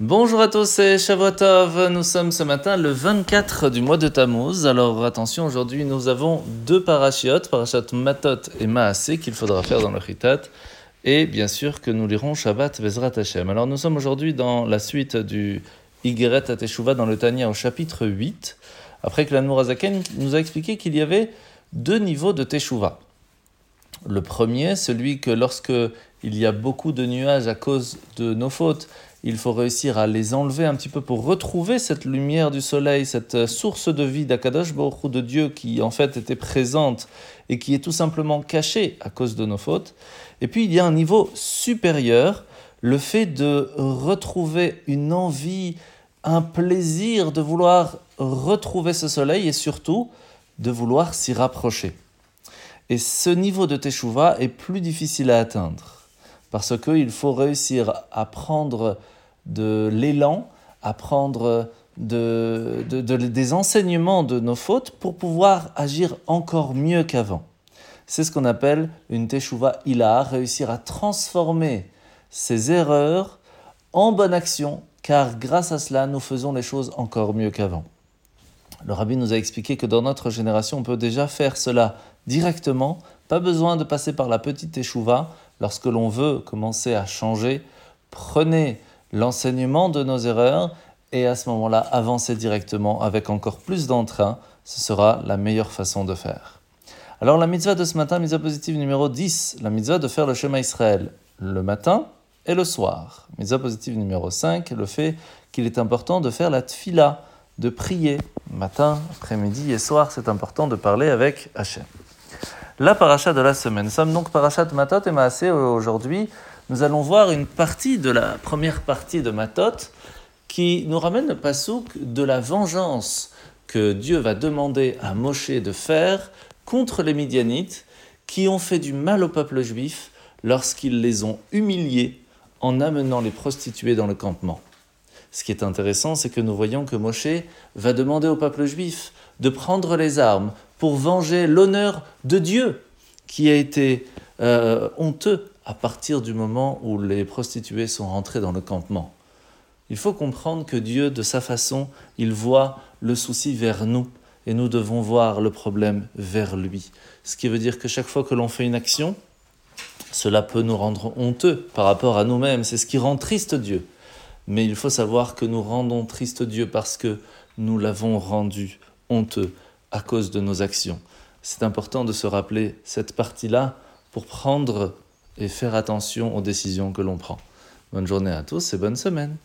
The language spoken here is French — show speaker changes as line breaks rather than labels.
Bonjour à tous, c'est Shavuotov. Nous sommes ce matin le 24 du mois de Tammuz. Alors attention, aujourd'hui nous avons deux parachiotes, parachot Matot et Maasé, qu'il faudra faire dans le Chitat. Et bien sûr que nous lirons Shabbat Vezrat Hashem. Alors nous sommes aujourd'hui dans la suite du Igeret Ateshuva dans le Tanya au chapitre 8, après que l'Anmour Azaken nous a expliqué qu'il y avait deux niveaux de Teshuva. Le premier, celui que lorsque il y a beaucoup de nuages à cause de nos fautes, il faut réussir à les enlever un petit peu pour retrouver cette lumière du soleil, cette source de vie d'Akadosh Baruch de Dieu qui en fait était présente et qui est tout simplement cachée à cause de nos fautes. Et puis il y a un niveau supérieur, le fait de retrouver une envie, un plaisir de vouloir retrouver ce soleil et surtout de vouloir s'y rapprocher. Et ce niveau de Teshuvah est plus difficile à atteindre parce qu'il faut réussir à prendre de l'élan, à prendre de, des enseignements de nos fautes pour pouvoir agir encore mieux qu'avant. C'est ce qu'on appelle une teshuva ilaha, réussir à transformer ces erreurs en bonne action, car grâce à cela, nous faisons les choses encore mieux qu'avant. Le rabbi nous a expliqué que dans notre génération, on peut déjà faire cela directement, pas besoin de passer par la petite teshuva lorsque l'on veut commencer à changer, prenez l'enseignement de nos erreurs et à ce moment-là, avancez directement avec encore plus d'entrain. Ce sera la meilleure façon de faire. Alors la mitzvah de ce matin, mitzvah positive numéro 10, la mitzvah de faire le chemin Israël le matin et le soir. Mitzvah positive numéro 5, le fait qu'il est important de faire la tfila, de prier matin, après-midi et soir. C'est important de parler avec Hachem la paracha de la semaine. Nous sommes donc parachat Matot et Maasé aujourd'hui. Nous allons voir une partie de la première partie de Matot qui nous ramène le pasouk de la vengeance que Dieu va demander à Moshe de faire contre les Midianites qui ont fait du mal au peuple juif lorsqu'ils les ont humiliés en amenant les prostituées dans le campement. Ce qui est intéressant, c'est que nous voyons que Moshe va demander au peuple juif de prendre les armes pour venger l'honneur de Dieu qui a été euh, honteux à partir du moment où les prostituées sont rentrées dans le campement. Il faut comprendre que Dieu, de sa façon, il voit le souci vers nous et nous devons voir le problème vers lui. Ce qui veut dire que chaque fois que l'on fait une action, cela peut nous rendre honteux par rapport à nous-mêmes. C'est ce qui rend triste Dieu. Mais il faut savoir que nous rendons triste Dieu parce que nous l'avons rendu honteux à cause de nos actions. C'est important de se rappeler cette partie-là pour prendre et faire attention aux décisions que l'on prend. Bonne journée à tous et bonne semaine.